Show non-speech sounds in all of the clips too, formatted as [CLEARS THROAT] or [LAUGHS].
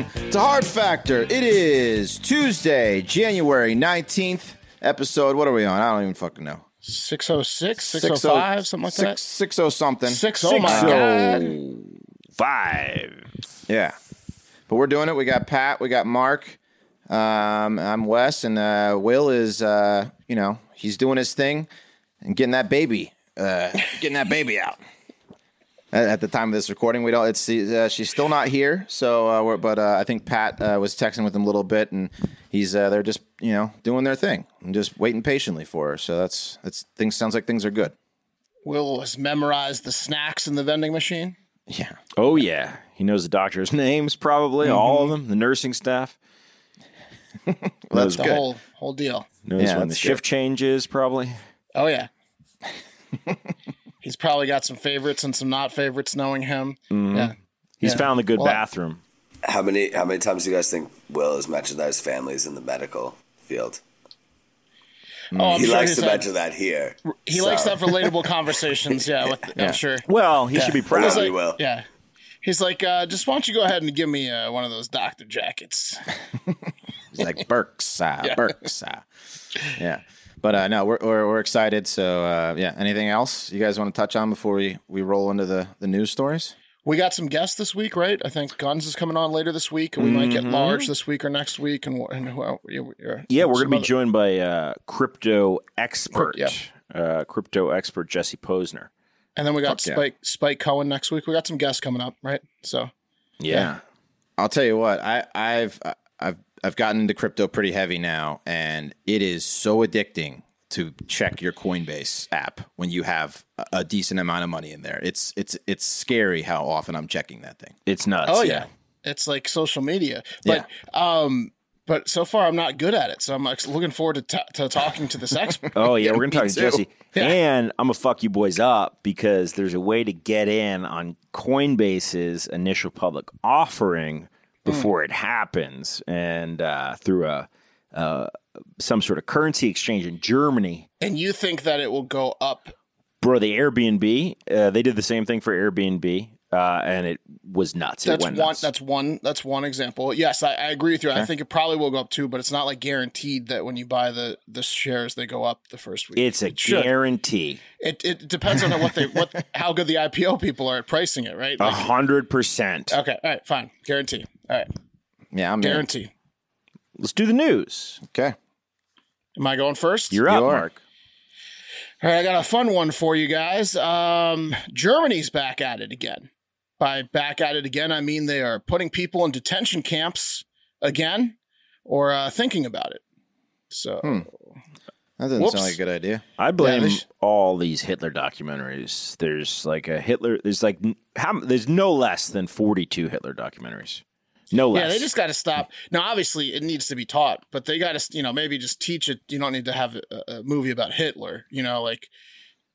Welcome to Hard Factor. It is Tuesday, January 19th episode. What are we on? I don't even fucking know. 606, 605, something like that. 60 something. Six, oh my God. Five. Yeah. But we're doing it. We got Pat, we got Mark. Um, I'm Wes, and uh, Will is, uh, you know, he's doing his thing and getting that baby, uh, getting that baby out. [LAUGHS] At, at the time of this recording, we don't. It's uh, she's still not here. So, uh, we're, but uh, I think Pat uh, was texting with him a little bit, and he's uh, they're just you know doing their thing and just waiting patiently for her. So that's that's things sounds like things are good. Will has memorized the snacks in the vending machine. Yeah. Oh yeah, he knows the doctor's [LAUGHS] names, probably all of them. The nursing staff [LAUGHS] Well, that's The good. whole whole deal. knows Yeah, when the that's shift changes, probably. Oh yeah. [LAUGHS] He's probably got some favorites and some not favorites knowing him. Yeah. He's Yeah. found the good Well, bathroom. How many how many times do you guys think Will has mentioned that his family's in the medical field? Oh, he sure likes to had- mention that here. He likes to have relatable conversations. Yeah, with, I'm [LAUGHS] sure. Well, he should be proud. He's like, will. Yeah. He's like, uh, just why don't you go ahead and give me uh, one of those doctor jackets? [LAUGHS] He's like Burks, uh, Burks. [LAUGHS] Uh. Yeah. But uh, no, we're, we're, we're excited. So, uh, yeah, anything else you guys want to touch on before we, we roll into the, the news stories? We got some guests this week, right? I think Guns is coming on later this week, and we might get large this week or next week. And, and who else? Yeah, Yeah, we're going to be other- joined by uh, crypto expert, yeah. uh, crypto expert Jesse Posner. And then we got Fuck yeah. Spike Spike Cohen next week. We got some guests coming up, right? So Yeah. I'll tell you what, I, I've, I've, I've gotten into crypto pretty heavy now, and it is so addicting to check your Coinbase app when you have a, a decent amount of money in there. It's, it's, it's scary how often I'm checking that thing. It's nuts. Oh yeah. It's like social media. But um but so far I'm not good at it. So I'm like looking forward to, t- to talking to this expert. [LAUGHS] Oh yeah, we're gonna [LAUGHS] talk to. Jesse, Yeah. and I'm gonna fuck you boys up because there's a way to get in on Coinbase's initial public offering before it happens, and uh, through a uh, some sort of currency exchange in Germany. and you think that it will go up? Bro, the Airbnb, uh, they did the same thing for Airbnb, uh, and it was nuts. that's it went one nuts. that's one that's one example. Yes, I, I agree with you. I think it probably will go up too, but it's not like guaranteed that when you buy the the shares they go up the first week. it's a It guarantee, It, it depends on what they what [LAUGHS] how good the IPO people are at pricing it, right? a hundred percent. okay, all right, fine, guarantee. All right, Yeah, I'm in. guarantee. Let's do the news. Okay. Am I going first? You're up, You are. Mark. All right, I got a fun one for you guys. Um, Germany's back at it again. By back at it again, I mean they are putting people in detention camps again or uh, thinking about it. So, Hmm. That doesn't Whoops. sound like a good idea. I blame they sh- all these Hitler documentaries. There's like a Hitler. There's like how? There's no less than 42 Hitler documentaries. No less. yeah, they just got to stop. Now, obviously, it needs to be taught, but they got to, you know, maybe just teach it. You don't need to have a, a movie about Hitler. You know, like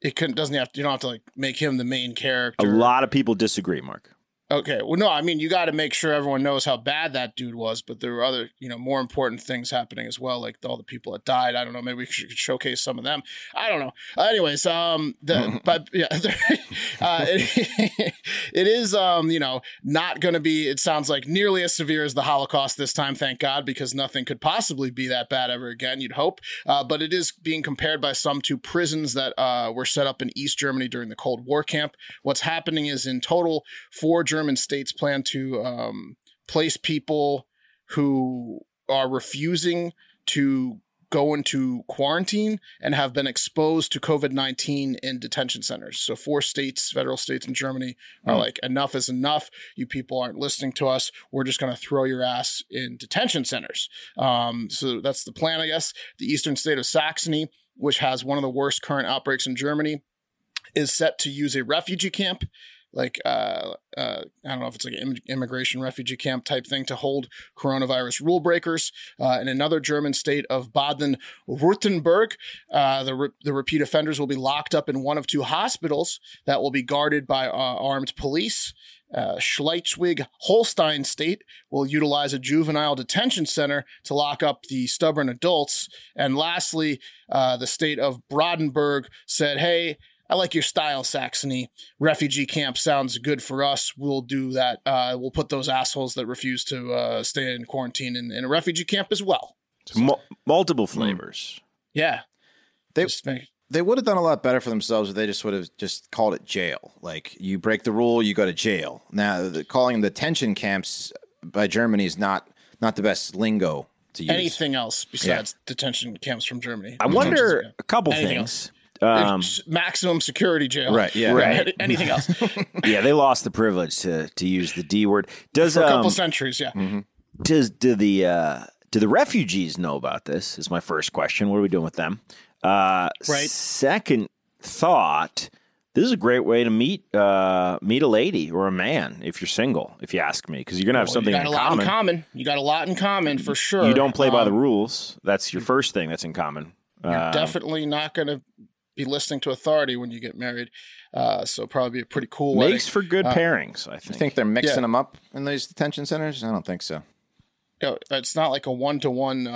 it couldn't doesn't have to. You don't have to like make him the main character. a lot of people disagree, Mark. Okay. Well, no, I mean, you got to make sure everyone knows how bad that dude was, but there were other, you know, more important things happening as well, like all the people that died. I don't know. Maybe we should showcase some of them. I don't know. Anyways, um, the, [LAUGHS] but yeah, [LAUGHS] uh, it, [LAUGHS] it is, um, you know, not going to be, it sounds like nearly as severe as the Holocaust this time, thank God, because nothing could possibly be that bad ever again, you'd hope. Uh, but it is being compared by some to prisons that uh, were set up in East Germany during the Cold War camp. What's happening is in total, four German states plan to um, place people who are refusing to go into quarantine and have been exposed to COVID 19 in detention centers. So, four states, federal states in Germany, are like, enough is enough. You people aren't listening to us. We're just going to throw your ass in detention centers. Um, so, that's the plan, I guess. The eastern state of Saxony, which has one of the worst current outbreaks in Germany, is set to use a refugee camp like uh, uh, I don't know if it's like an immigration refugee camp type thing to hold coronavirus rule breakers. Uh, in another German state of Baden-Württemberg, uh, the re- the repeat offenders will be locked up in one of two hospitals that will be guarded by uh, armed police. Uh, Schleswig-Holstein state will utilize a juvenile detention center to lock up the stubborn adults. And lastly, the state of Brandenburg said, "Hey." I like your style, Saxony. Refugee camp sounds good for us. We'll do that. Uh, we'll put those assholes that refuse to uh, stay in quarantine in, in, a refugee camp as well. So Mul- multiple flavors. Yeah. They, make- they would have done a lot better for themselves if they just would have just called it jail. Like, you break the rule, you go to jail. Now, the, calling them detention camps by Germany is not, not the best lingo to use. Anything else besides yeah. detention camps from Germany? I wonder a couple Anything things. Else. Um, maximum security jail. Right. Yeah. Right. [LAUGHS] Anything else? [LAUGHS] yeah, they lost the privilege to to use the D word. Does for a couple um, centuries? Yeah. Mm-hmm. Does do the uh, do the refugees know about this? Is my first question. What are we doing with them? Uh, right. Second thought. This is a great way to meet uh, meet a lady or a man if you're single. If you ask me, because you're gonna have well, something you got in a common. lot in common. You got a lot in common for sure. You don't play um, by the um, rules. That's your first thing that's in common. You're um, definitely not going to be listening to authority when you get married. Uh, so probably be a pretty cool Makes wedding. for good uh, pairings, I think. You think they're mixing yeah. them up in these detention centers? I don't think so. You know, it's not like a one to one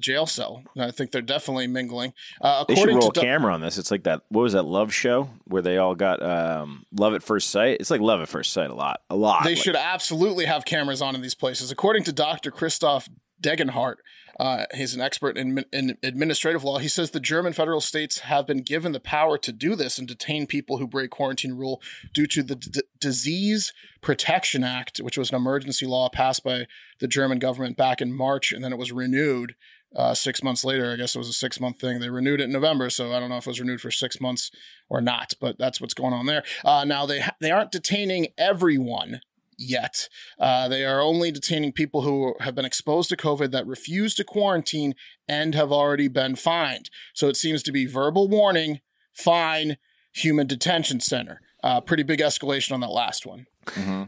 jail cell. I think they're definitely mingling. Uh, they should roll a camera on this. It's like that. What was that love show where they all got um, love at first sight? It's like love at first sight a lot, a lot. They like, should absolutely have cameras on in these places. According to Dr. Christoph Degenhart, uh, he's an expert in, in, administrative law. He says the German federal states have been given the power to do this and detain people who break quarantine rule due to the D- Disease Protection Act, which was an emergency law passed by the German government back in March, and then it was renewed uh, six months later. I guess it was a six month thing. They renewed it in November, so I don't know if it was renewed for six months or not, but that's what's going on there. Uh, now they ha- they aren't detaining everyone yet. Uh, they are only detaining people who have been exposed to COVID that refuse to quarantine and have already been fined. So it seems to be verbal warning, fine, human detention center. Uh, pretty big escalation on that last one. Mm-hmm.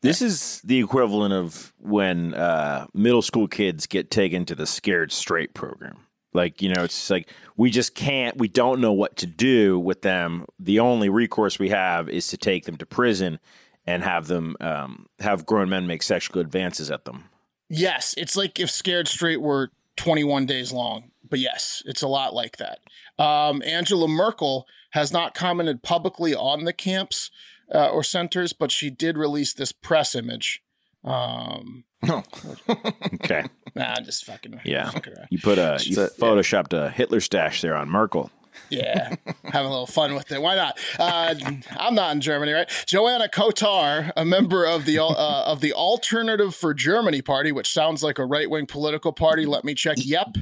This is the equivalent of when uh, middle school kids get taken to the Scared Straight program. Like, you know, it's like we just can't, we don't know what to do with them. The only recourse we have is to take them to prison and have them um, have grown men make sexual advances at them. Yes, it's like if Scared Straight were 21 days long, but yes, it's a lot like that. Um, Angela Merkel has not commented publicly on the camps uh, or centers, but she did release this press image. Um, no. [LAUGHS] okay. Nah, I'm just fucking. Yeah. you put a, you a, photoshopped yeah. a Hitler stash there on Merkel. Yeah, [LAUGHS] having a little fun with it. Why not? Uh, I'm not in Germany, right? Joana Cotar, a member of the uh, of the Alternative for Germany party, which sounds like a right wing political party. Let me check. Yep,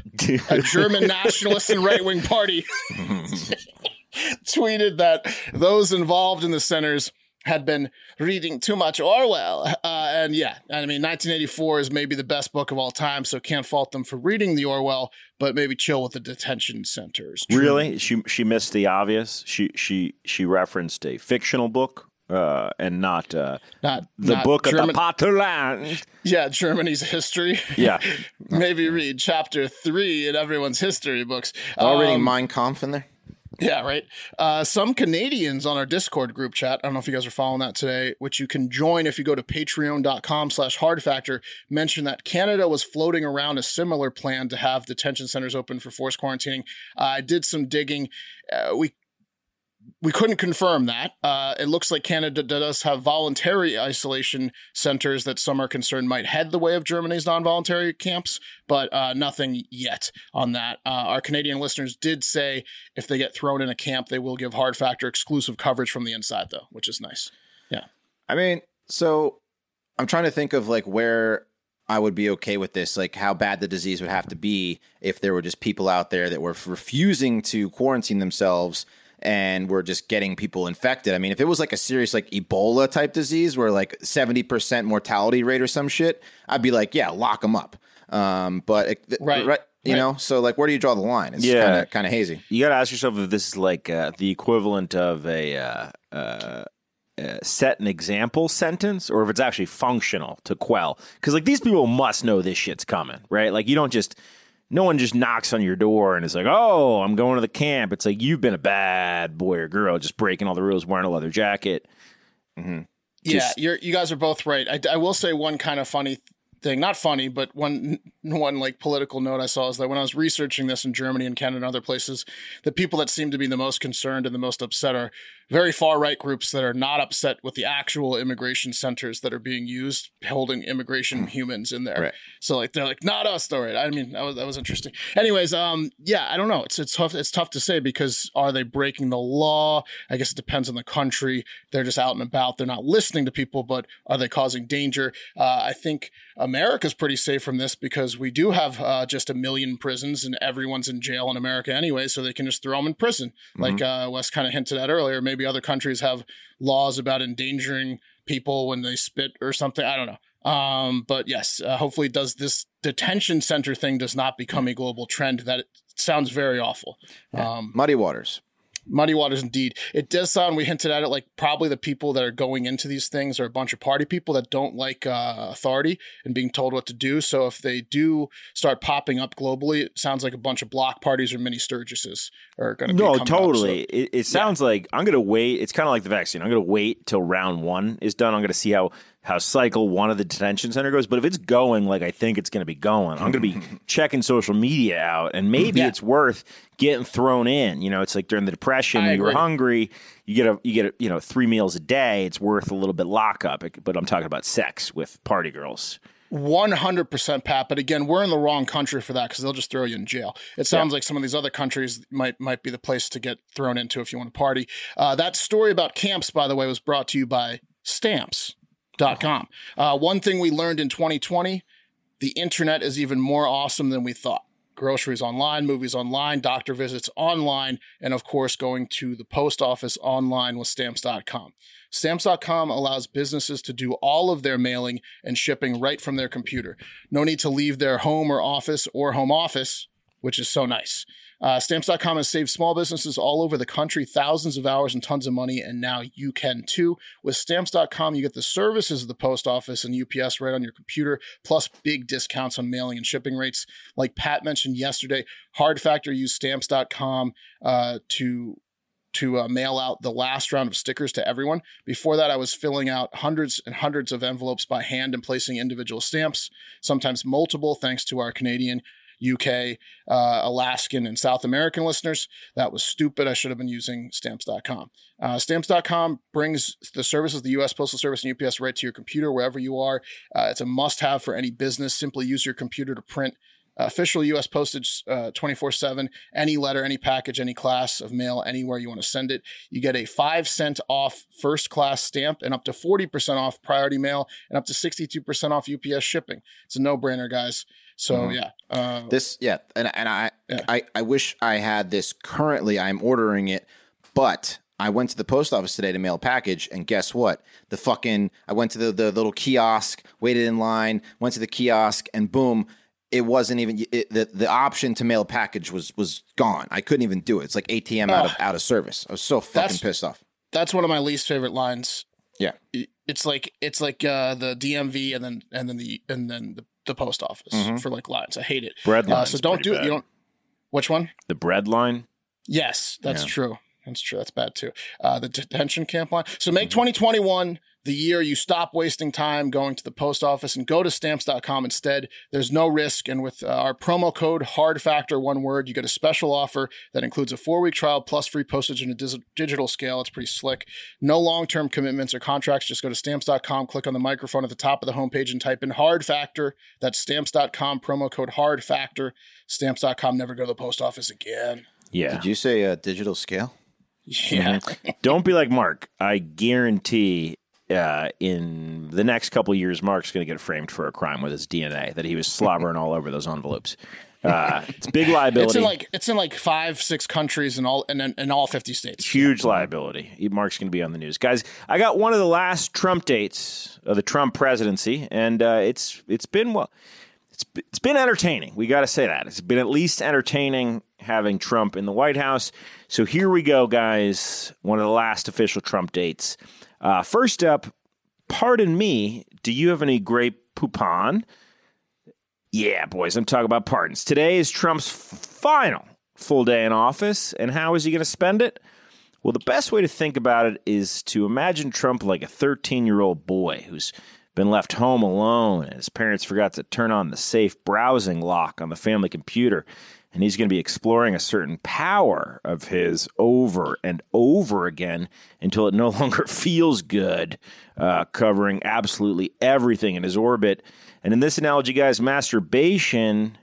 a [LAUGHS] German nationalist and right wing party. [LAUGHS] tweeted that those involved in the centers had been reading too much Orwell. Uh, and yeah, I mean, 1984 is maybe the best book of all time, so can't fault them for reading the Orwell, but maybe chill with the detention centers. True. Really? She she missed the obvious. She she she referenced a fictional book. Uh, and not uh, not the not book German- of the Vaterland. Yeah, Germany's history. Yeah, [LAUGHS] maybe read chapter three in everyone's history books. All um, reading Mein Kampf in there. Yeah, right. Uh, some Canadians on our Discord group chat, I don't know if you guys are following that today, which you can join if you go to patreon.com slash hard factor, mentioned that Canada was floating around a similar plan to have detention centers open for forced quarantining. Uh, I did some digging. Uh, we we couldn't confirm that. Uh, it looks like Canada does have voluntary isolation centers that some are concerned might head the way of Germany's non-voluntary camps, but uh, nothing yet on that. Uh, our Canadian listeners did say if they get thrown in a camp, they will give hard factor exclusive coverage from the inside, though, which is nice. Yeah. I mean, so I'm trying to think of like where I would be okay with this. Like how bad the disease would have to be if there were just people out there that were refusing to quarantine themselves and we're just getting people infected. I mean, if it was like a serious like Ebola type disease where like 70% mortality rate or some shit, I'd be like, yeah, lock them up. Um, but it, Right. right, you Right. know, so like where do you draw the line? It's Yeah. kind of kind of hazy. You got to ask yourself if this is like uh, the equivalent of a uh, uh, uh, set an example sentence, or if it's actually functional to quell. Because like these people must know this shit's coming, right? Like you don't just. No one just knocks on your door and is like, "Oh, I'm going to the camp." It's like you've been a bad boy or girl, just breaking all the rules, wearing a leather jacket. Mm-hmm. Yeah, Just- you're you guys are both right. I, I will say one kind of funny thing, not funny, but one [LAUGHS] one like political note I saw is that when I was researching this in Germany and Canada and other places, the people that seem to be the most concerned and the most upset are very far right groups that are not upset with the actual immigration centers that are being used, holding immigration humans in there. Right. So like they're like not us, though. Right? I mean that was that was interesting. Anyways, um, yeah, I don't know. It's it's tough. It's tough to say because are they breaking the law? I guess it depends on the country. They're just out and about. They're not listening to people, but are they causing danger? Uh, I think America's pretty safe from this because we do have uh, just a million prisons and everyone's in jail in America anyway, so they can just throw them in prison. Like uh, Wes kind of hinted at earlier, maybe other countries have laws about endangering people when they spit or something. I don't know. Um, but yes, uh, hopefully, does this detention center thing does not become a global trend? That sounds very awful. Um, Muddy waters. Muddy waters, indeed. It does sound. We hinted at it. Like probably the people that are going into these things are a bunch of party people that don't like uh, authority and being told what to do. So if they do start popping up globally, it sounds like a bunch of block parties or mini Sturgises are going to. No, be coming up. totally. So- It, it sounds like I'm going to wait. It's kind of like the vaccine. I'm going to wait till round one is done. I'm going to see how how cycle one of the detention center goes. But if it's going like I think it's going to be going, I'm going to be [LAUGHS] checking social media out, and maybe Yeah. it's worth getting thrown in. You know, it's like during the depression I you were hungry, you get a you get a, you know three meals a day. It's worth a little bit lockup. But I'm talking about sex with party girls. One hundred percent, Pat. But again, we're in the wrong country for that because they'll just throw you in jail. It sounds like some of these other countries might might be the place to get thrown into if you want to party. Uh, that story about camps, by the way, was brought to you by Stamps.com. Uh, one thing we learned in 2020: the internet is even more awesome than we thought. Groceries online, movies online, doctor visits online, and of course, going to the post office online with Stamps.com. Stamps.com allows businesses to do all of their mailing and shipping right from their computer. No need to leave their home or office or home office, which is so nice. Uh, Stamps.com has saved small businesses all over the country thousands of hours and tons of money, and now you can too. With Stamps.com, you get the services of the post office and UPS right on your computer, plus big discounts on mailing and shipping rates. Like Pat mentioned yesterday, Hard Factor used Stamps.com uh, to to uh, mail out the last round of stickers to everyone. Before that, I was filling out hundreds and hundreds of envelopes by hand and placing individual stamps, sometimes multiple, thanks to our Canadian, UK, uh, Alaskan, and South American listeners. That was stupid. I should have been using stamps.com. Uh, stamps.com brings the services of the U.S. Postal Service and UPS right to your computer wherever you are. Uh, it's a must have for any business. Simply use your computer to print Uh, official U.S. postage uh, twenty four seven. Any letter, any package, any class of mail, anywhere you want to send it. You get a five cent off first class stamp and up to forty percent off priority mail and up to sixty two percent off UPS shipping. It's a no brainer, guys. So mm-hmm. yeah, uh, This, yeah, and and I, Yeah. I, I wish I had this currently. I'm ordering it, but I went to the post office today to mail a package, and guess what? The fucking I went to the the little kiosk, waited in line, went to the kiosk, and boom. It wasn't even it, the the option to mail a package was was gone. I couldn't even do it. It's like ATM out of out of service. I was so fucking pissed off. that's one of my least favorite lines. Yeah, It's like it's like uh, the DMV and then and then the and then the, the post office for like lines. I hate it. Bread Uh, so don't pretty do it. You don't. Which one? The bread line. Yes, that's Yeah. true. That's true. That's bad too. Uh, the detention camp line. So Mm-hmm. make 2021 the year you stop wasting time going to the post office and go to stamps.com instead. There's no risk. And with uh, our promo code hard factor, one word, you get a special offer that includes a four week trial plus free postage and a dis- digital scale. It's pretty slick. No long term commitments or contracts. Just go to stamps.com, click on the microphone at the top of the homepage and type in hard factor. That's stamps.com, promo code hard factor. Stamps.com. Never go to the post office again. Yeah. did you say a digital scale? Yeah. Don't be like Mark. I guarantee uh, in the next couple of years, Mark's going to get framed for a crime with his DNA that he was slobbering all over those envelopes. Uh, it's big liability. It's in like it's in like five, six countries in all and in, in all fifty states. Huge liability. Mark's going to be on the news, guys. I got one of the last Trump dates of the Trump presidency, and uh, it's it's been well, it's it's been entertaining. We got to say that it's been at least entertaining having Trump in the White House. So here we go, guys. One of the last official Trump dates. Uh, first up, pardon me. Do you have any Grey Poupon? Yeah, boys, I'm talking about pardons. Today is Trump's final full day in office, and how is he going to spend it? Well, the best way to think about it is to imagine Trump like a 13 year old boy who's been left home alone and his parents forgot to turn on the safe browsing lock on the family computer. And he's going to be exploring a certain power of his over and over again until it no [LAUGHS] longer feels good, uh, covering absolutely everything in his orbit. And in this analogy, guys, masturbation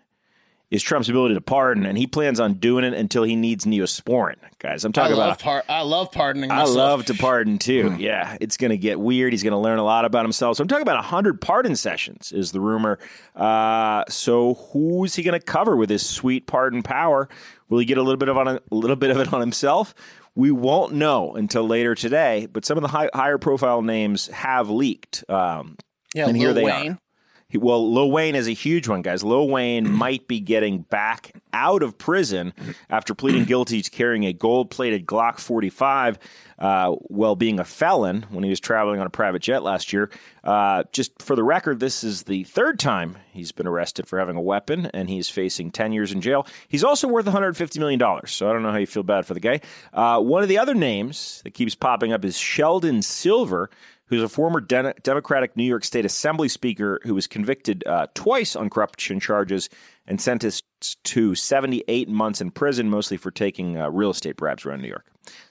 is Trump's ability to pardon, and he plans on doing it until he needs neosporin. Guys, I'm talking I about. par- I love pardoning. I love to pardon [LAUGHS] too. Yeah, it's going to get weird. He's going to learn a lot about himself. So I'm talking about 100 pardon sessions, is the rumor. Uh, so who's he going to cover with his sweet pardon power? Will he get a little bit of on a, a little bit of it on himself? We won't know until later today. But some of the high, higher profile names have leaked. Um, Yeah, and here they Wayne. are. He- Well, Lil Wayne is a huge one, guys. Lil Wayne [CLEARS THROAT] might be getting back out of prison after pleading [CLEARS THROAT] guilty to carrying a gold plated Glock 45 uh, while being a felon when he was traveling on a private jet last year. Uh, just for the record, this is the third time he's been arrested for having a weapon, and he's facing 10 years in jail. He's also worth $150 million, so I don't know how you feel bad for the guy. Uh, one of the other names that keeps popping up is Sheldon Silver who's a former Den- Democratic New York State Assembly Speaker who was convicted uh, twice on corruption charges and sentenced to 78 months in prison, mostly for taking uh, real estate bribes around New York.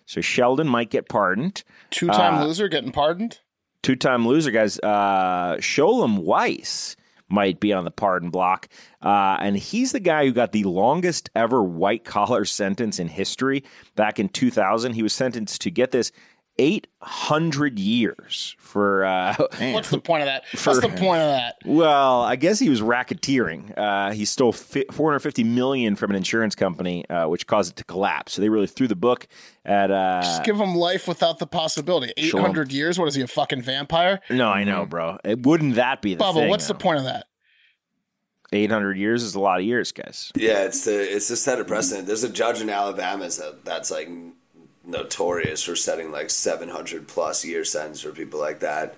So Sheldon might get pardoned. Two time Uh, loser getting pardoned. Two time loser, guys. Uh, Sholem Weiss might be on the pardon block. Uh, and he's the guy who got the longest ever white collar [LAUGHS] sentence in history back in 2000. He was sentenced to get this 800 years for uh, What's the point of that? [LAUGHS] What's the point of that? well, I guess he was racketeering. Uh, he stole fi- 450 million from an insurance company, uh, which caused it to collapse. So they really threw the book at. Uh, Just give him life without the possibility. 800 Sure. years. What is he? A fucking vampire? no, I know, bro. It, wouldn't that be the Bubba, thing? what's the point of that? 800 years is a lot of years, guys. Yeah, it's the it's to set a precedent. There's a judge in Alabama that that's like notorious for setting like 700 plus year sentence for people like that.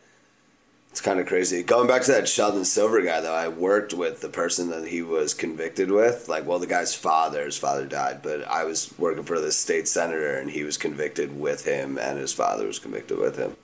It's kind of crazy. Going back to that Sheldon Silver guy, though, I worked with the person that he was convicted with. Like, well, the guy's father, his father died, but I was working for the state senator, and he was convicted with him, and his father was convicted with him.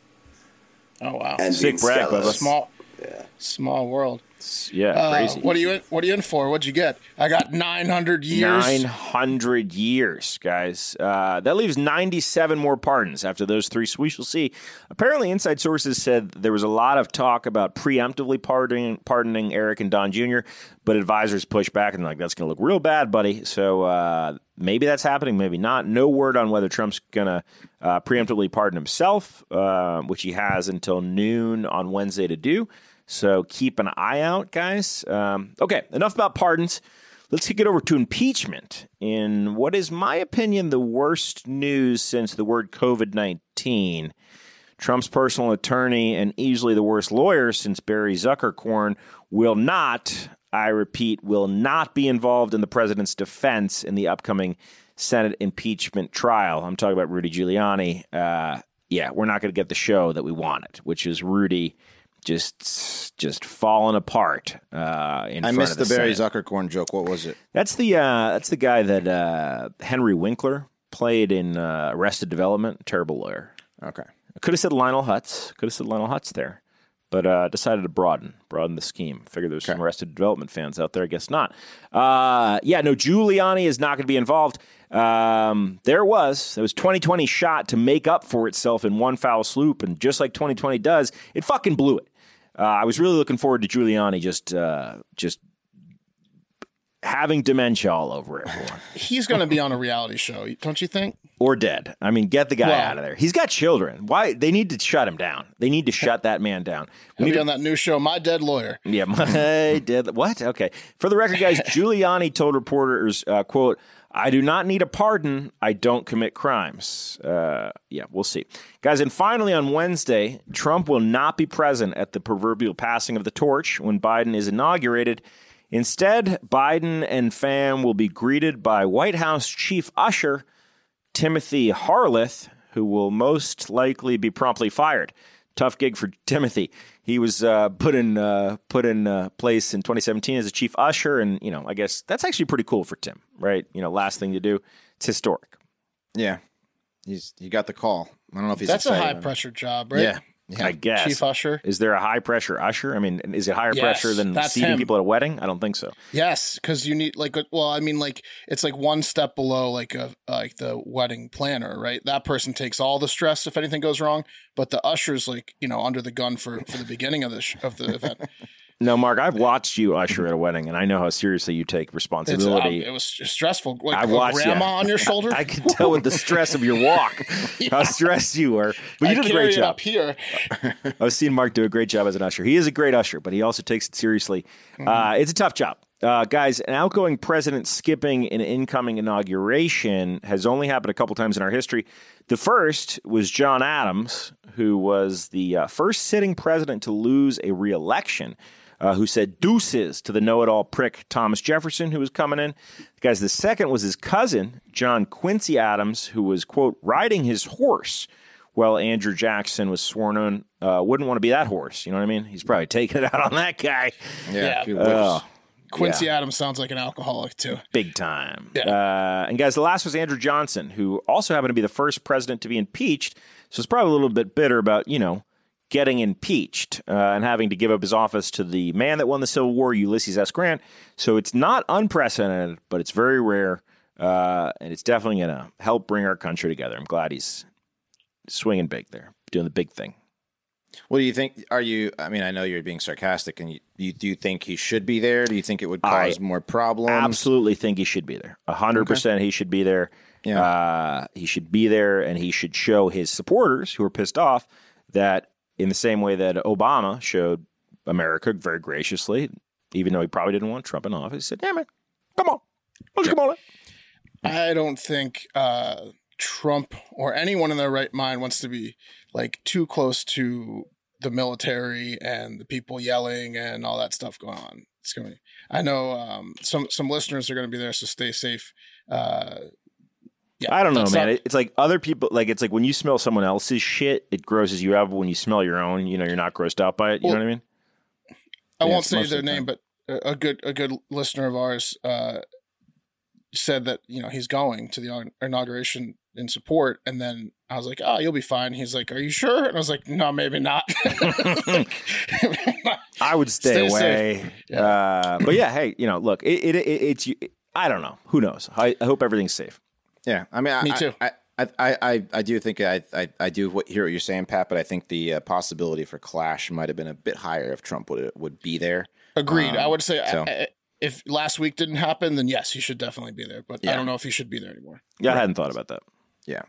Oh wow, And Sick Dean brag, Skelos. Bubba. small, Yeah. small world. Yeah, Uh, crazy. what are you in? What are you in for? What'd you get? I got nine hundred years. 900 years, guys. Uh, that leaves 97 more pardons after those three. So we shall see. Apparently, inside sources said there was a lot of talk about preemptively pardoning, pardoning Eric and Don Jr., but advisors pushed back and like, that's going to look real bad, buddy. So uh, maybe that's happening, maybe not. No word on whether Trump's going to uh, preemptively pardon himself, uh, which he has until noon on Wednesday to do. So keep an eye out, guys. Um, okay, enough about pardons. Let's it over to impeachment in what is my opinion the worst news since the word COVID 19. Trump's personal attorney and easily the worst lawyer since Barry Zuckerkorn will not, I repeat, will not be involved in the president's defense in the upcoming Senate impeachment trial. I'm talking about Rudy Giuliani. Uh, yeah, we're not going to get the show that we wanted, which is Rudy just just falling apart. Uh, in I missed of the Barry Senate. Zuckerkorn joke. What was it? That's the uh, that's the guy that uh, Henry Winkler played in uh, Arrested Development. Terrible lawyer. Okay. I could have said Lionel Hutz. Could have said Lionel Hutz there, but uh, decided to broaden broaden the scheme. Figured there's some Arrested Development fans out there. I guess not. Uh, yeah, no. Giuliani is not going to be involved. Um, there was there was 2020 shot to make up for itself in one foul swoop, and just like 2020 does, it fucking blew it. Uh, I was really looking forward to Giuliani just uh, just having dementia all over everyone. [LAUGHS] He's going to be on a reality show, don't you think? or dead. I mean, get the guy Well- out of there. He's got children. Why? They need to shut him down. They need to shut that man down. We need to on that new show, My Dead Lawyer. Yeah, [LAUGHS] my dead. What? Okay. For the record, guys, [LAUGHS] Giuliani told reporters, uh, "quote I do not need a pardon. I don't commit crimes." Uh, yeah, we'll see, guys. And finally, on Wednesday, Trump will not be present at the proverbial passing of the torch when Biden is inaugurated. Instead, Biden and fam will be greeted by White House chief usher Timothy Harleth, who will most likely be promptly fired. Tough gig for Timothy. He was uh, put in uh, put in uh, place in 2017 as a chief usher, and you know, I guess that's actually pretty cool for Tim, right? You know, last thing to do. It's historic. Yeah, he's he got the call. I don't know if he's That's a high pressure job, right? Yeah, yeah. I guess. Chief usher. Is there a high pressure usher? I mean, is it higher Yes, pressure than seating him. people at a wedding? I don't think so. Yes, because you need like uh, well, I mean, like it's like one step below like a like the wedding planner, right? That person takes all the stress if anything goes wrong, but the usher's like you know under the gun for for the beginning of the sh- of the event. [LAUGHS] No, Mark, I've watched you usher at a wedding, and I know how seriously you take uh, responsibility. it was stressful. Like I watched grandma yeah. on your [LAUGHS] shoulder. I can tell with the stress of your walk [LAUGHS] how stressed you were. But you I did a great job. up here. I was seeing Mark do a great job as an usher. He is a great usher, but he also takes it seriously. Mm-hmm. Uh, it's a tough job. Uh, guys, an outgoing president skipping an incoming inauguration has only happened a couple times in our history. The first was John Adams, who was the uh, first sitting president to lose a reelection, uh, who said deuces to the know it all prick Thomas Jefferson, who was coming in. Guys, the second was his cousin, John Quincy Adams, who was, quote, riding his horse well, Andrew Jackson was sworn in. Uh, wouldn't want to be that horse. You know what I mean? He's probably taking it out on that guy. Yeah, Yeah. a few whiffs. Oh, Quincy Adams sounds like an alcoholic too. big time. Uh, and guys, the last was Andrew Johnson, who also happened to be the first president to be impeached. So it's probably a little bit bitter about, you know, getting impeached uh, and having to give up his office to the man that won the Civil War, Ulysses S. Grant. So it's not unprecedented, but it's very rare. Uh, and it's definitely going to help bring our country together. I'm glad he's swinging big there, doing the big thing. What do you think? Are you? I mean, I know you're being sarcastic, and you, you do you think he should be there? Do you think it would I cause more problems? absolutely think he should be there. A hundred percent, he should be there. Yeah. Uh, he should be there, and he should show his supporters who are pissed off that, in the same way that Obama showed America very graciously, even though he probably didn't want Trump in office, he said, "Damn it, come on, let's come on." in." I don't think uh, Trump or anyone in their right mind wants to be like too close to the military and the people yelling and all that stuff going on. It's going. to I know um, some some listeners are going to be there, so stay safe. Uh, yeah, I don't know, man. not- it's like other people. Like it's like when you smell someone else's shit, it grosses you out. But when you smell your own, you know, you're not grossed out by it. You know what I mean? I Yeah, won't say their the name, but a, a good a good listener of ours uh, said that you know he's going to the inauguration in support, and then I was like, "Oh, you'll be fine." He's like, "Are you sure?" And I was like, "No, maybe not." [LAUGHS] I would stay, Stay away. safe. Uh, but yeah, hey, you know, look, it, it, it it's I don't know. Who knows? I, I hope everything's safe. Yeah, I mean, I, Me too. I, I, I, I, I do think I, I, I do what, hear what you're saying, Pat. But I think the uh, possibility for clash might have been a bit higher if Trump would would be there. Agreed. I Um, would say so- I- I- if last week didn't happen, then yes, he should definitely be there. But I don't know if he should be there anymore. Yeah, I hadn't thought about that. Yeah.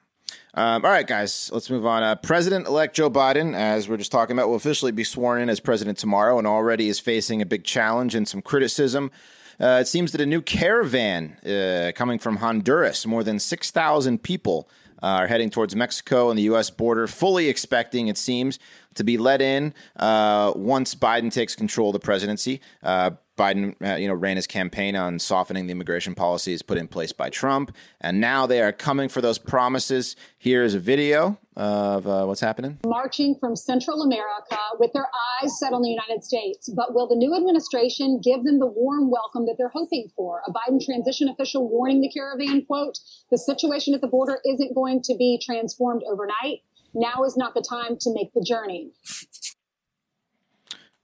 Um, all right, guys, let's move on. Uh, President-elect Joe Biden, as we're just talking about, will officially be sworn in as president tomorrow, and already is facing a big challenge and some criticism. Uh, it seems that a new caravan uh, coming from Honduras, more than six thousand people, uh, are heading towards Mexico and the U.S. border, fully expecting, it seems, to be let in uh, once Biden takes control of the presidency. Uh, Biden, uh, you know, ran his campaign on softening the immigration policies put in place by Trump, and now they are coming for those promises. Here is a video of uh, what's happening. marching from Central America with their eyes set on the United States. But will the new administration give them the warm welcome that they're hoping for? A Biden transition official warning the caravan, quote, the situation at the border isn't going to be transformed overnight. Now is not the time to make the journey.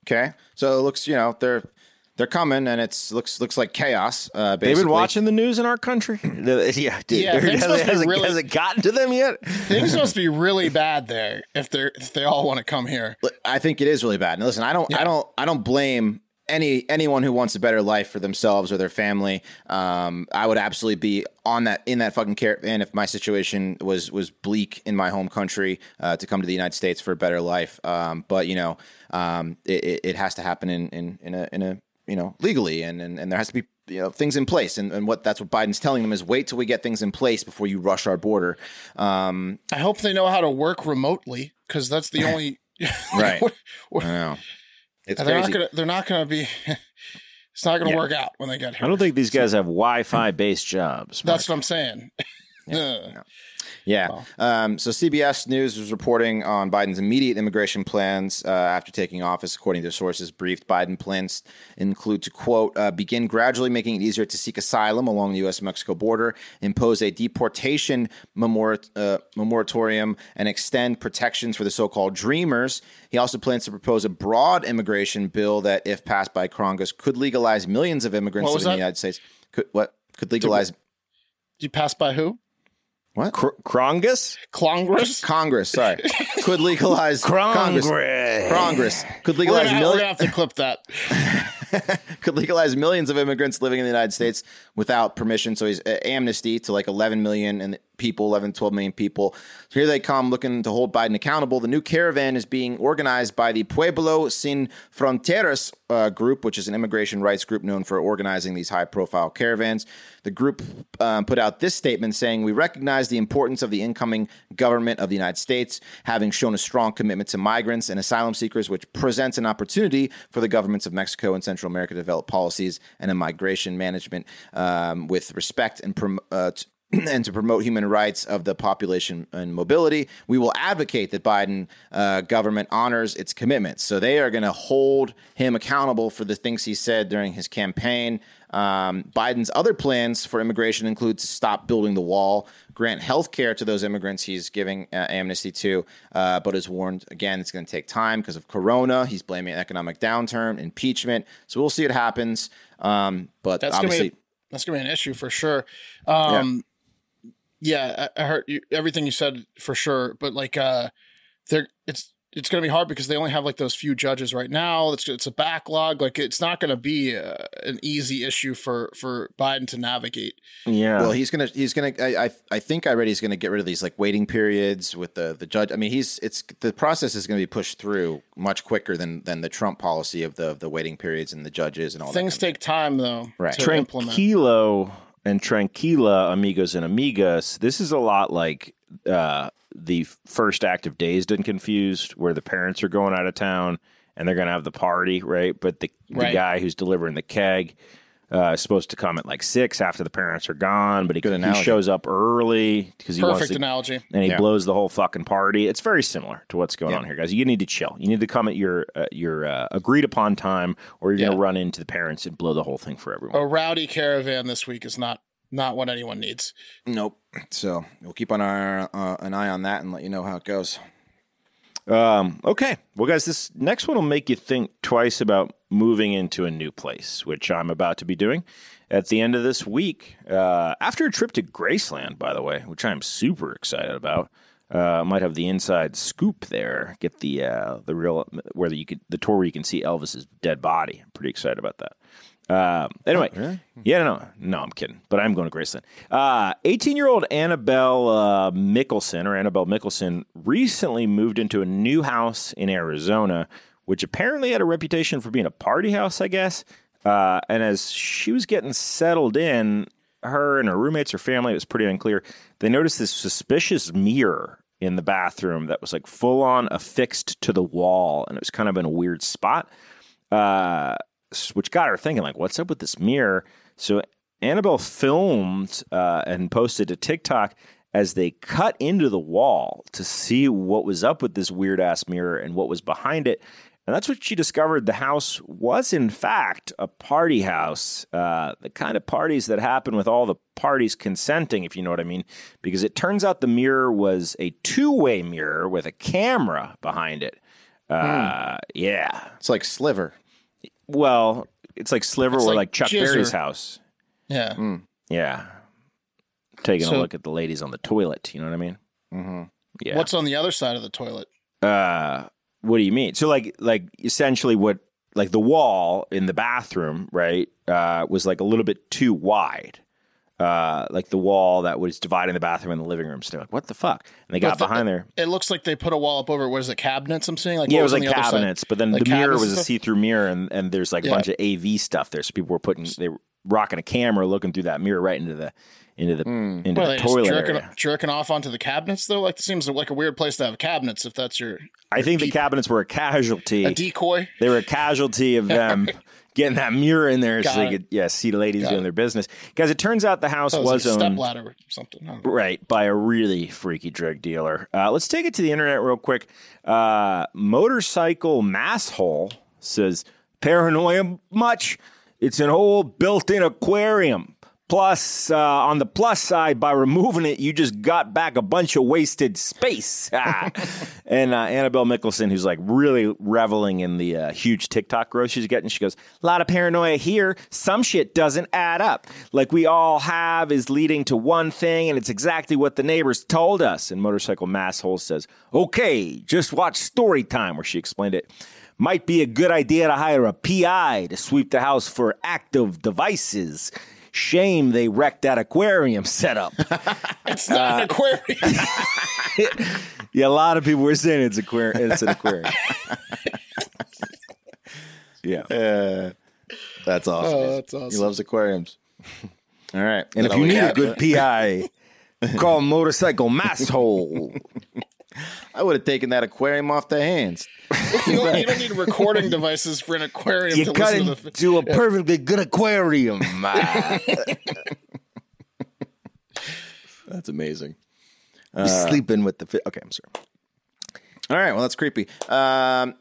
Okay, so it looks, you know, they're they're coming, and it's looks looks like chaos. Uh, They've been watching the news in our country. [LAUGHS] yeah, dude. Yeah, things has, must it, be has, really- has it gotten to them yet? Things must be really bad there if they're if they all want to come here. I think it is really bad. And listen, I don't, I don't, I don't blame any anyone who wants a better life for themselves or their family, um, I would absolutely be on that in that fucking caravan if my situation was was bleak in my home country uh, to come to the United States for a better life. Um, but you know, um, it, it- it has to happen in in in a in a you know legally and and, and there has to be you know things in place and, and what that's what Biden's telling them is wait till we get things in place before you rush our border. Um, I hope they know how to work remotely because that's the only. [LAUGHS] Right. What- [LAUGHS] I know. It's they're not gonna. They're not gonna be. [LAUGHS] It's not gonna Yeah. work out when they get here. I don't think these guys have Wi-Fi based jobs. That's what I'm saying. Yeah. [LAUGHS] Um, so CBS News was reporting on Biden's immediate immigration plans uh, after taking office. According to sources briefed, Biden plans include to quote uh, begin gradually making it easier to seek asylum along the U.S. Mexico border, impose a deportation memor- uh, moratorium, and extend protections for the so-called Dreamers. He also plans to propose a broad immigration bill that, if passed by Congress, could legalize millions of immigrants What was living in the? United States. Could what could legalize Did you pass by who? What? Cr- Krongus? Congress. [LAUGHS] Congress, sorry, [LAUGHS] could legalize Congress. Congress could legalize gonna, we're gonna have to clip that. [LAUGHS] could legalize millions of immigrants living in the United States without permission. So he's uh, amnesty to like 11 million and people, 11, 12 million people. So here they come looking to hold Biden accountable. The new caravan is being organized by the Pueblo Sin Fronteras uh, group, which is an immigration rights group known for organizing these high profile caravans. The group um, put out this statement saying, We recognize the importance of the incoming government of the United States, having shown a strong commitment to migrants and asylum seekers, which presents an opportunity for the governments of Mexico and Central America to develop policies and a migration management um, with respect and prom- uh, [CLEARS THROAT] and to promote human rights of the population and mobility. We will advocate that Biden uh, government honors its commitments. So they are going to hold him accountable for the things he said during his campaign. Um, Biden's other plans for immigration include to stop building the wall, grant health care to those immigrants he's giving uh, amnesty to, uh, but is warned again it's going to take time because of Corona. He's blaming economic downturn, impeachment. So we'll see what happens. Um, but That's gonna obviously, be that's gonna be an issue for sure. Um, yeah, I, I heard you, everything you said for sure, but like, uh, they're it's it's gonna be hard because they only have like those few judges right now. It's it's a backlog. Like, it's not gonna be uh an easy issue for for Biden to navigate. Yeah. Well, he's gonna he's gonna I I, I think I read he's gonna get rid of these like waiting periods with the the judge. I mean, he's it's the process is gonna be pushed through much quicker than than the Trump policy of the the waiting periods and the judges and all that. Things that. take time though Right. to implement. And Tranquila, amigos and amigas. This is a lot like uh, the first act of Dazed and Confused, where the parents are going out of town and they're going to have the party, right? But the, the guy who's delivering the keg uh, supposed to come at like six after the parents are gone, but he, Good he shows up early because he wants Perfect to, analogy. and he Yeah. blows the whole fucking party. It's very similar to what's going on here, guys. You need to chill. You need to come at your uh, your uh, agreed upon time, or you're gonna run into the parents and blow the whole thing for everyone. A rowdy caravan this week is not not what anyone needs. Nope. So we'll keep on our uh, an eye on that and let you know how it goes. Um, okay. Well, guys, this next one will make you think twice about moving into a new place, which I'm about to be doing at the end of this week. Uh, after a trip to Graceland, by the way, which I'm super excited about. Uh, might have the inside scoop there. Get the uh, the real where you could the tour where you can see Elvis's dead body. I'm pretty excited about that. Uh, anyway, yeah, no, no, I'm kidding, but I'm going to Graceland. Uh, 18 year old Annabelle uh, Mickelson or Annabelle Mickelson recently moved into a new house in Arizona, which apparently had a reputation for being a party house, I guess. Uh, and as she was getting settled in, her and her roommates, her family, it was pretty unclear. They noticed this suspicious mirror in the bathroom that was like full on affixed to the wall, and it was kind of in a weird spot uh, which got her thinking, like, what's up with this mirror? So Annabelle filmed uh, and posted to TikTok as they cut into the wall to see what was up with this weird ass mirror and what was behind it. And that's what she discovered. The house was, in fact, a party house. Uh, the kind of parties that happen with all the parties consenting, if you know what I mean. Because it turns out the mirror was a two way mirror with a camera behind it. Uh, Yeah. It's like Sliver. Well, it's like Sliver It's or like like Chuck Jizzer. Berry's house. Yeah. Yeah. Taking So- a look at the ladies on the toilet. You know what I mean? Mm-hmm. Yeah. What's on the other side of the toilet? uh, what do you mean? So like like essentially what like the wall in the bathroom, right, uh, was like a little bit too wide. Uh, like the wall that was dividing the bathroom and the living room. So they're like, "What the fuck?" And they got the- behind there. It looks like they put a wall up over. What is it? Cabinets? I'm seeing. Like Yeah, it was on like the other side? cabinets, but then Like the mirror was a see-through mirror, and, and there's like a Yeah. bunch of AV stuff there. So people were putting they were rocking a camera, looking through that mirror right into the into the into Well, the toilet jerking, area. jerking off onto the cabinets though. Like it seems like a weird place to have cabinets if that's your I think the cabinets were a casualty. a decoy. they were a casualty of [LAUGHS] them getting that mirror in there so Got they it. could yeah see the ladies Got doing it. their business. Guys, it turns out the house was, was like a owned step ladder or something. I don't know. right by a really freaky drug dealer. Uh, let's take it to the internet real quick. Uh, motorcycle masshole says paranoia much. It's an old built-in aquarium. Plus, uh, on the plus side, by removing it, you just got back a bunch of wasted space. [LAUGHS] Ah. and uh, Annabelle Mickelson, who's like really reveling in the uh, huge TikTok growth she's getting, she goes, "A lot of paranoia here. Some shit doesn't add up. Like we all have is leading to one thing, and it's exactly what the neighbors told us." And Motorcycle Masshole says, "Okay, just watch story time," where she explained it. Might be a good idea to hire a PI to sweep the house for active devices. Shame they wrecked that aquarium setup. [LAUGHS] It's not an uh, aquarium. [LAUGHS] yeah, a lot of people were saying it's aquarium. It's an aquarium. [LAUGHS] yeah, uh, That's awesome. Oh, that's He loves aquariums. All right. and if you need a good PI, call Motorcycle Masshole. I would have taken that aquarium off their hands. [LAUGHS] you, don't, you don't need recording [LAUGHS] devices for an aquarium You to cut listen to the. into a perfectly good aquarium. [LAUGHS] That's amazing. You're sleeping with the. Fi- okay, I'm sorry. All right. Well, that's creepy. Um,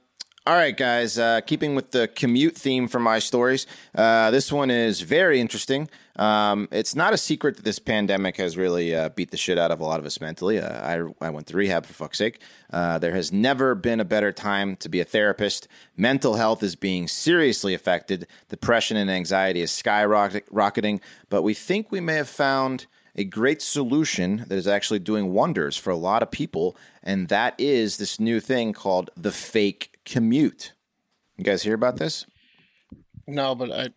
all right, guys. Uh, keeping with the commute theme for my stories, uh, this one is very interesting. Um, it's not a secret that this pandemic has really uh, beat the shit out of a lot of us mentally. Uh, I, I went to rehab for fuck's sake. Uh, there has never been a better time to be a therapist. Mental health is being seriously affected. Depression and anxiety is skyrocketing. But we think we may have found a great solution that is actually doing wonders for a lot of people, and that is this new thing called the fake commute. You guys hear about this? No, but I,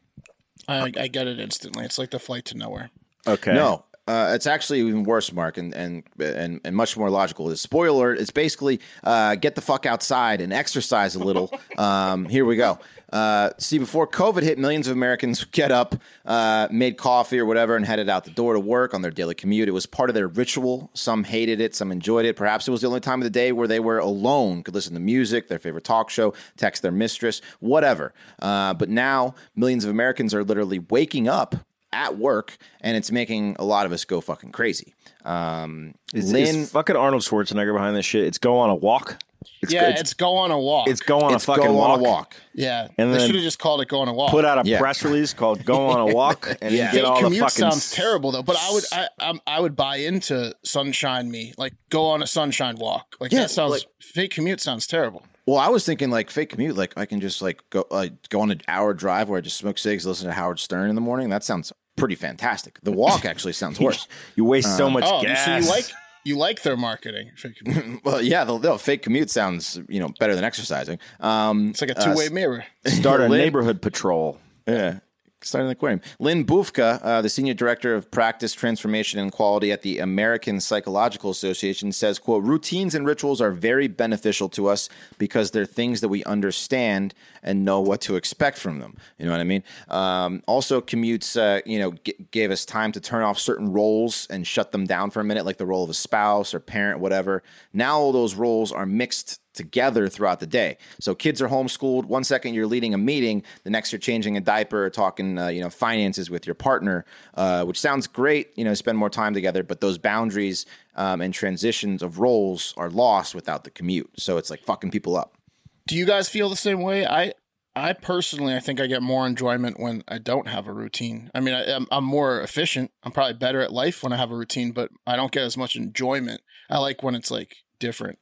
I, I get it instantly. It's like the flight to nowhere. Okay. No. Uh, it's actually even worse, Mark, and and and, and much more logical. The spoiler: it's basically uh, get the fuck outside and exercise a little. [LAUGHS] um, here we go. Uh, see, before COVID hit, millions of Americans get up, uh, made coffee or whatever, and headed out the door to work on their daily commute. It was part of their ritual. Some hated it, some enjoyed it. Perhaps it was the only time of the day where they were alone, could listen to music, their favorite talk show, text their mistress, whatever. Uh, but now, millions of Americans are literally waking up at work, and it's making a lot of us go fucking crazy. Um, Is, Lynn, is fucking Arnold Schwarzenegger behind this shit? It's go on a walk. It's, yeah, it's, it's, go on a walk. it's go on it's a fucking go walk. on a walk. yeah, and they should have just called it go on a walk. Put out a Yeah. press release called "Go on a Walk" [LAUGHS] and Yeah. get Fake all the fucking. sounds terrible though, but I would I I'm, I would buy into sunshine me like go on a sunshine walk like Yeah, that sounds like- fake commute sounds terrible. Well, I was thinking like fake commute, like I can just like go uh, go on an hour drive where I just smoke cigs, listen to Howard Stern in the morning. That sounds pretty fantastic. The walk actually sounds worse. [LAUGHS] You waste so much Oh, gas. so you like you like their marketing? Fake commute. [LAUGHS] well, yeah, the, the fake commute sounds you know better than exercising. Um, It's like a two way mirror. start [LAUGHS] a neighborhood patrol? Yeah. Starting the aquarium. Lynn Bufka, uh, the senior director of practice transformation and quality at the American Psychological Association, says, "quote Routines and rituals are very beneficial to us because they're things that we understand and know what to expect from them. You know what I mean? Um, also, commutes, uh, you know, g- gave us time to turn off certain roles and shut them down for a minute, like the role of a spouse or parent, whatever. Now all those roles are mixed." Together throughout the day. So kids are homeschooled. One second you're leading a meeting, the next you're changing a diaper, talking, uh, you know, finances with your partner, uh, which sounds great. You know, spend more time together, but those boundaries um, and transitions of roles are lost without the commute. So it's like fucking people up. Do you guys feel the same way? I I personally I think I get more enjoyment when I don't have a routine. I mean, I, I'm, I'm more efficient. I'm probably better at life when I have a routine, but I don't get as much enjoyment. I like when it's like different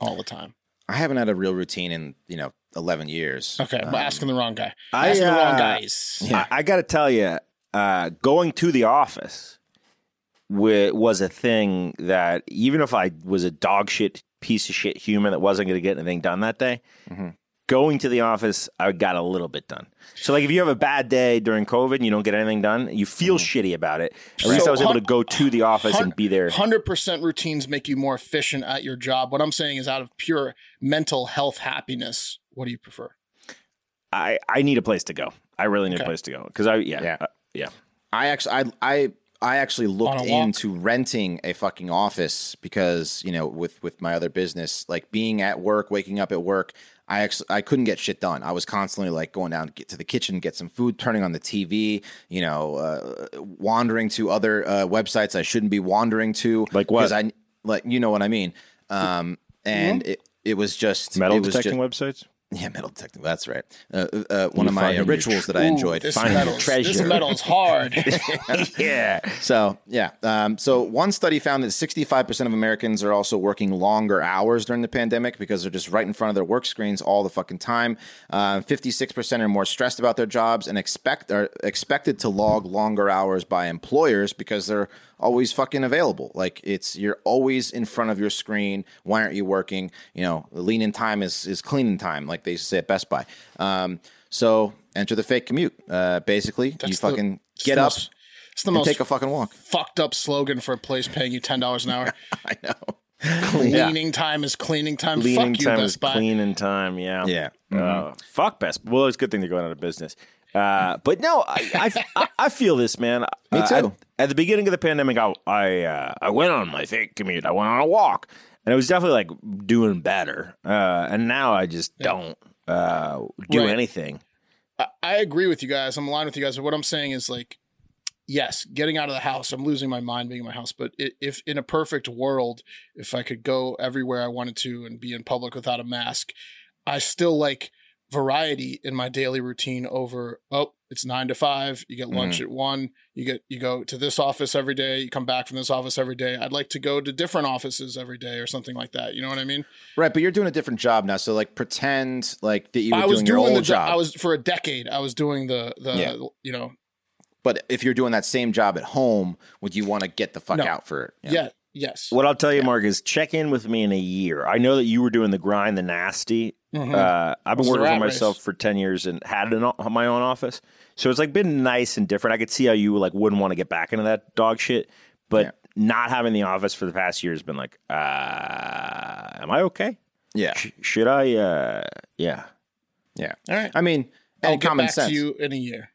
all the time. I haven't had a real routine in you know 11 years. Okay, I'm asking the wrong guy. I, asking the wrong uh, guys. I, I got to tell you, uh, going to the office wi- was a thing that even if I was a dog shit piece of shit human that wasn't going to get anything done that day, going to the office, I got a little bit done. So, like, if you have a bad day during COVID and you don't get anything done, you feel shitty about it. At least I was able to go to the office and be there. Hundred percent routines make you more efficient at your job. What I'm saying is, out of pure mental health happiness, what do you prefer? I, I need a place to go. I really need a place to go because I yeah Yeah. uh, yeah. I actually, I, I, I actually looked On a walk? into renting a fucking office because you know, with with my other business, like being at work, waking up at work, I actually I couldn't get shit done. I was constantly like going down to get to the kitchen, get some food, turning on the TV, you know, uh, wandering to other uh, websites I shouldn't be wandering to. Like what? Because I like you know what I mean. Um, and Mm-hmm. it it was just Metal detecting just- websites. Yeah, metal detecting. That's right. Uh, uh, one You of my uh, rituals that I Ooh, enjoyed. This Finding metal's, this treasure. metal's hard. [LAUGHS] [LAUGHS] yeah. So yeah, um, so one study found that 65% of Americans are also working longer hours during the pandemic because they're just right in front of their work screens all the fucking time. Uh, 56% are more stressed about their jobs and expect are expected to log longer hours by employers because they're always fucking available. Like it's you're always in front of your screen. Why aren't you working? You know, lean in time is is cleaning time, like they used to say at Best Buy. Um, so enter the fake commute. Uh, basically, you That's the- fucking it's get up most- It's the and most take a fucking walk. fucked up slogan for a place paying you ten dollars an hour. [LAUGHS] I know. Cleaning time is cleaning time. Leaning Fuck you, time Best is Buy. cleaning time. Yeah. Yeah. Uh, fuck Best. Well, it's a good thing they're going out of business. Uh, but no, I, I, I, I feel this, man. [LAUGHS] Me Uh, too. at, at the beginning of the pandemic, I I, uh, I went on my fake commute. I went on a walk, and it was definitely like doing better. Uh, and now I just don't uh, do Right. anything. I, I agree with you guys. I'm aligned with you guys. But what I'm saying is like, yes, getting out of the house. I'm losing my mind being in my house. But if in a perfect world, if I could go everywhere I wanted to and be in public without a mask, I still like variety in my daily routine over oh it's nine to five you get lunch mm-hmm. at one you get you go to this office every day you come back from this office every day i'd like to go to different offices every day or something like that you know what i mean Right, but you're doing a different job now. So like pretend like that you were i was doing, your doing the old job job. i was for a decade i was doing the the Yeah. you know but if you're doing that same job at home, would you want to get the fuck No. out for it? yeah, yes What I'll tell you, Mark, is check in with me in a year. I know that you were doing the grind, the nasty. Mhm. Uh, I've been What's working for myself race? for ten years and had an, o- my own office, so it's like been nice and different. I could see how you like wouldn't want to get back into that dog shit, but Yeah. not having the office for the past year has been like, uh, am I okay? Yeah, Sh- should I? Uh, yeah. yeah. all right I mean, i'll and get common back sense. to you in a year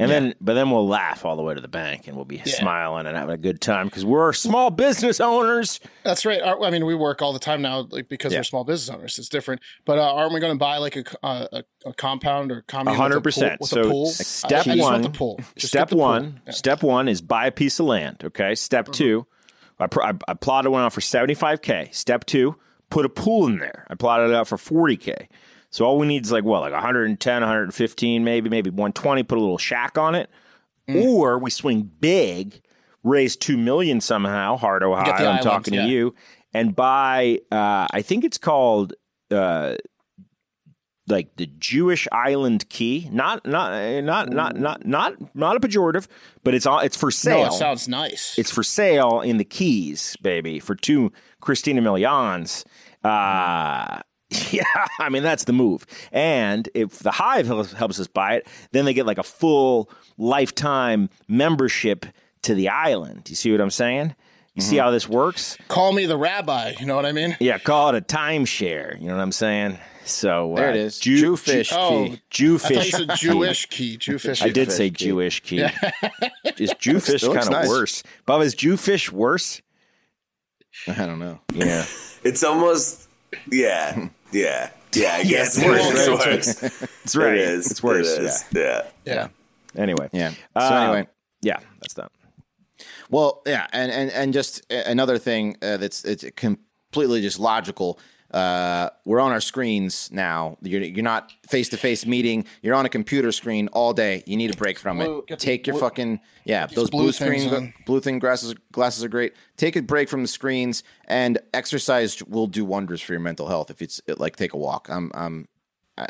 And then, but then we'll laugh all the way to the bank, and we'll be smiling and having a good time because we're small business owners. That's right. I mean, we work all the time now, like because Yeah. we're small business owners. It's different. But uh, aren't we going to buy like a, a a compound or commune? hundred pool- percent. With So a pool? step I- I one, the pool. Just step the one, Yeah. step one is buy a piece of land. Okay. Step two, I, pr- I, I plotted one out for seventy five k. Step two, put a pool in there. I plotted it out for forty k. So all we need is like what, like 110, 115, maybe, maybe 120. Put a little shack on it, Mm. or we swing big, raise two million somehow. Hard Ohio, I'm islands, talking yeah. to you, and buy. Uh, I think it's called. Uh, like the Jewish island key, not not eh, not not not not not a pejorative, but it's all it's for sale. No, it sounds nice. it's for sale in the Keys, baby, for two Christina millions. Uh, [LAUGHS] yeah, I mean that's the move. And if the Hive helps, helps us buy it, then they get like a full lifetime membership to the island. You see what I'm saying? You see how this works? Call me the rabbi. You know what I mean? Yeah, call it a timeshare. You know what I'm saying? So There uh, it is. Jew- Jewfish Oh, key. Jewfish. I thought you said Jewish key. Jewfish. I did say key. Jewish key. Is Jewfish Still kind of nice. worse? Bob, is Jewfish worse? I don't know. Yeah. [LAUGHS] It's almost, yeah, [LAUGHS] yeah, yeah. I guess it's worse, It's right? worse. It's right. It is. It's worse. It is. Yeah. Yeah. Yeah. Anyway. Yeah. So Uh, anyway, Yeah, that's that. Well, yeah, and and and just another thing uh, that's it's completely just logical. Uh, we're on our screens now. You're you're not face to face meeting. You're on a computer screen all day. You need a break from Blue- it. the Take your blue- fucking yeah. Those blue blue, screen blue thing glasses glasses are great. Take a break from the screens, and exercise will do wonders for your mental health. If it's like take a walk, I'm I'm. I,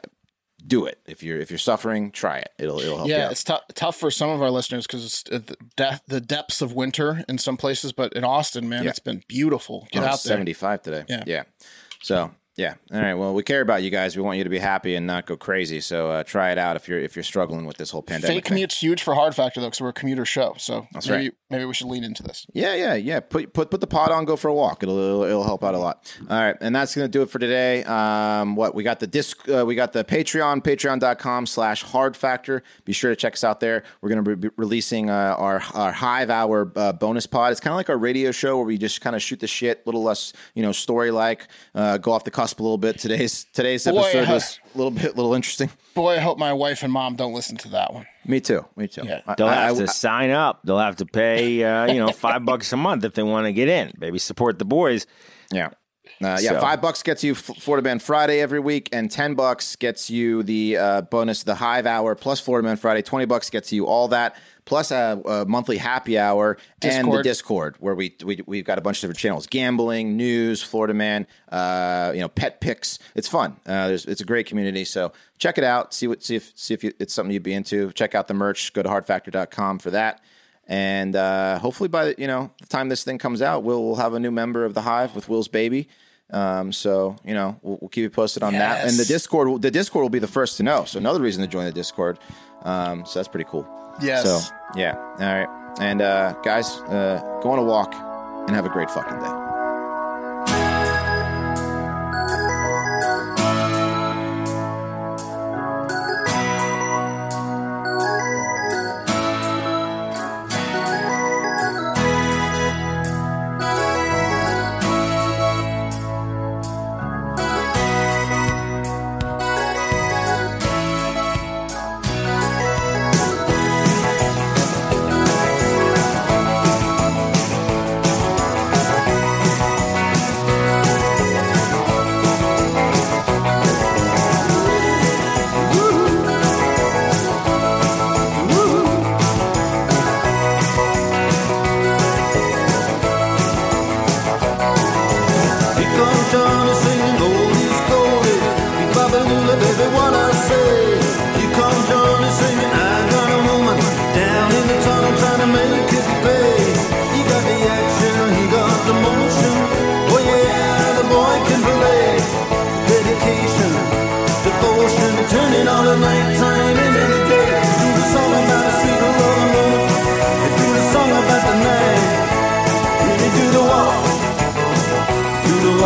do it if you're if you're suffering. Try it. It'll it'll help Yeah, it's tough tough for some of our listeners because it's uh, the, de- the depths of winter in some places. But in Austin, man, Yeah. it's been beautiful. Get Oh, out there. 75 today. Yeah. Yeah. So Yeah. All right. Well, we care about you guys. We want you to be happy and not go crazy. So uh, try it out if you're if you're struggling with this whole pandemic. Fake thing. commute's huge for Hard Factor though, because we're a commuter show. So That's maybe right. maybe we should lean into this. Yeah, yeah, yeah. Put put put the pod on. Go for a walk. It'll it'll, it'll help out a lot. All right, and that's gonna do it for today. Um, what we got the disc, uh, we got the Patreon, Patreon.com/slash Hard Factor. Be sure to check us out there. We're gonna be releasing uh, our our Hive Hour uh, bonus pod. It's kind of like our radio show where we just kind of shoot the shit, a little less you know story like, uh, go off the cusp a little bit. Today's today's Boy, episode huh. was a little bit a little interesting. Boy, I hope my wife and mom don't listen to that one. Me too. Me too. Yeah. I- They'll I- have I- to sign up. They'll have to pay, uh, you know, five bucks a month if they want to get in. Maybe support the boys. Yeah. Uh, yeah, So- five bucks gets you Florida Man Friday every week, and ten bucks gets you the uh, bonus, the Hive Hour plus Florida Man Friday. Twenty bucks gets you all that plus a, a monthly happy hour and the Discord. Discord where we, we we've got a bunch of different channels: gambling, news, Florida Man, uh, you know, pet picks. It's fun. Uh, there's, it's a great community. So check it out. See what see if see if you, it's something you'd be into. Check out the merch. Go to hardfactor.com for that. And uh, hopefully, by the, you know the time this thing comes out, we'll, we'll have a new member of the Hive with Will's baby. Um, so you know we'll, we'll keep you posted on that. And the Discord, will- the Discord will be the first to know. So another reason to join the Discord. Um, so that's pretty cool. Yes. So yeah, all right. And uh, guys, uh, go on a walk and have a great fucking day.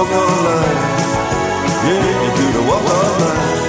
walk the line. Yeah, you do the walk the line.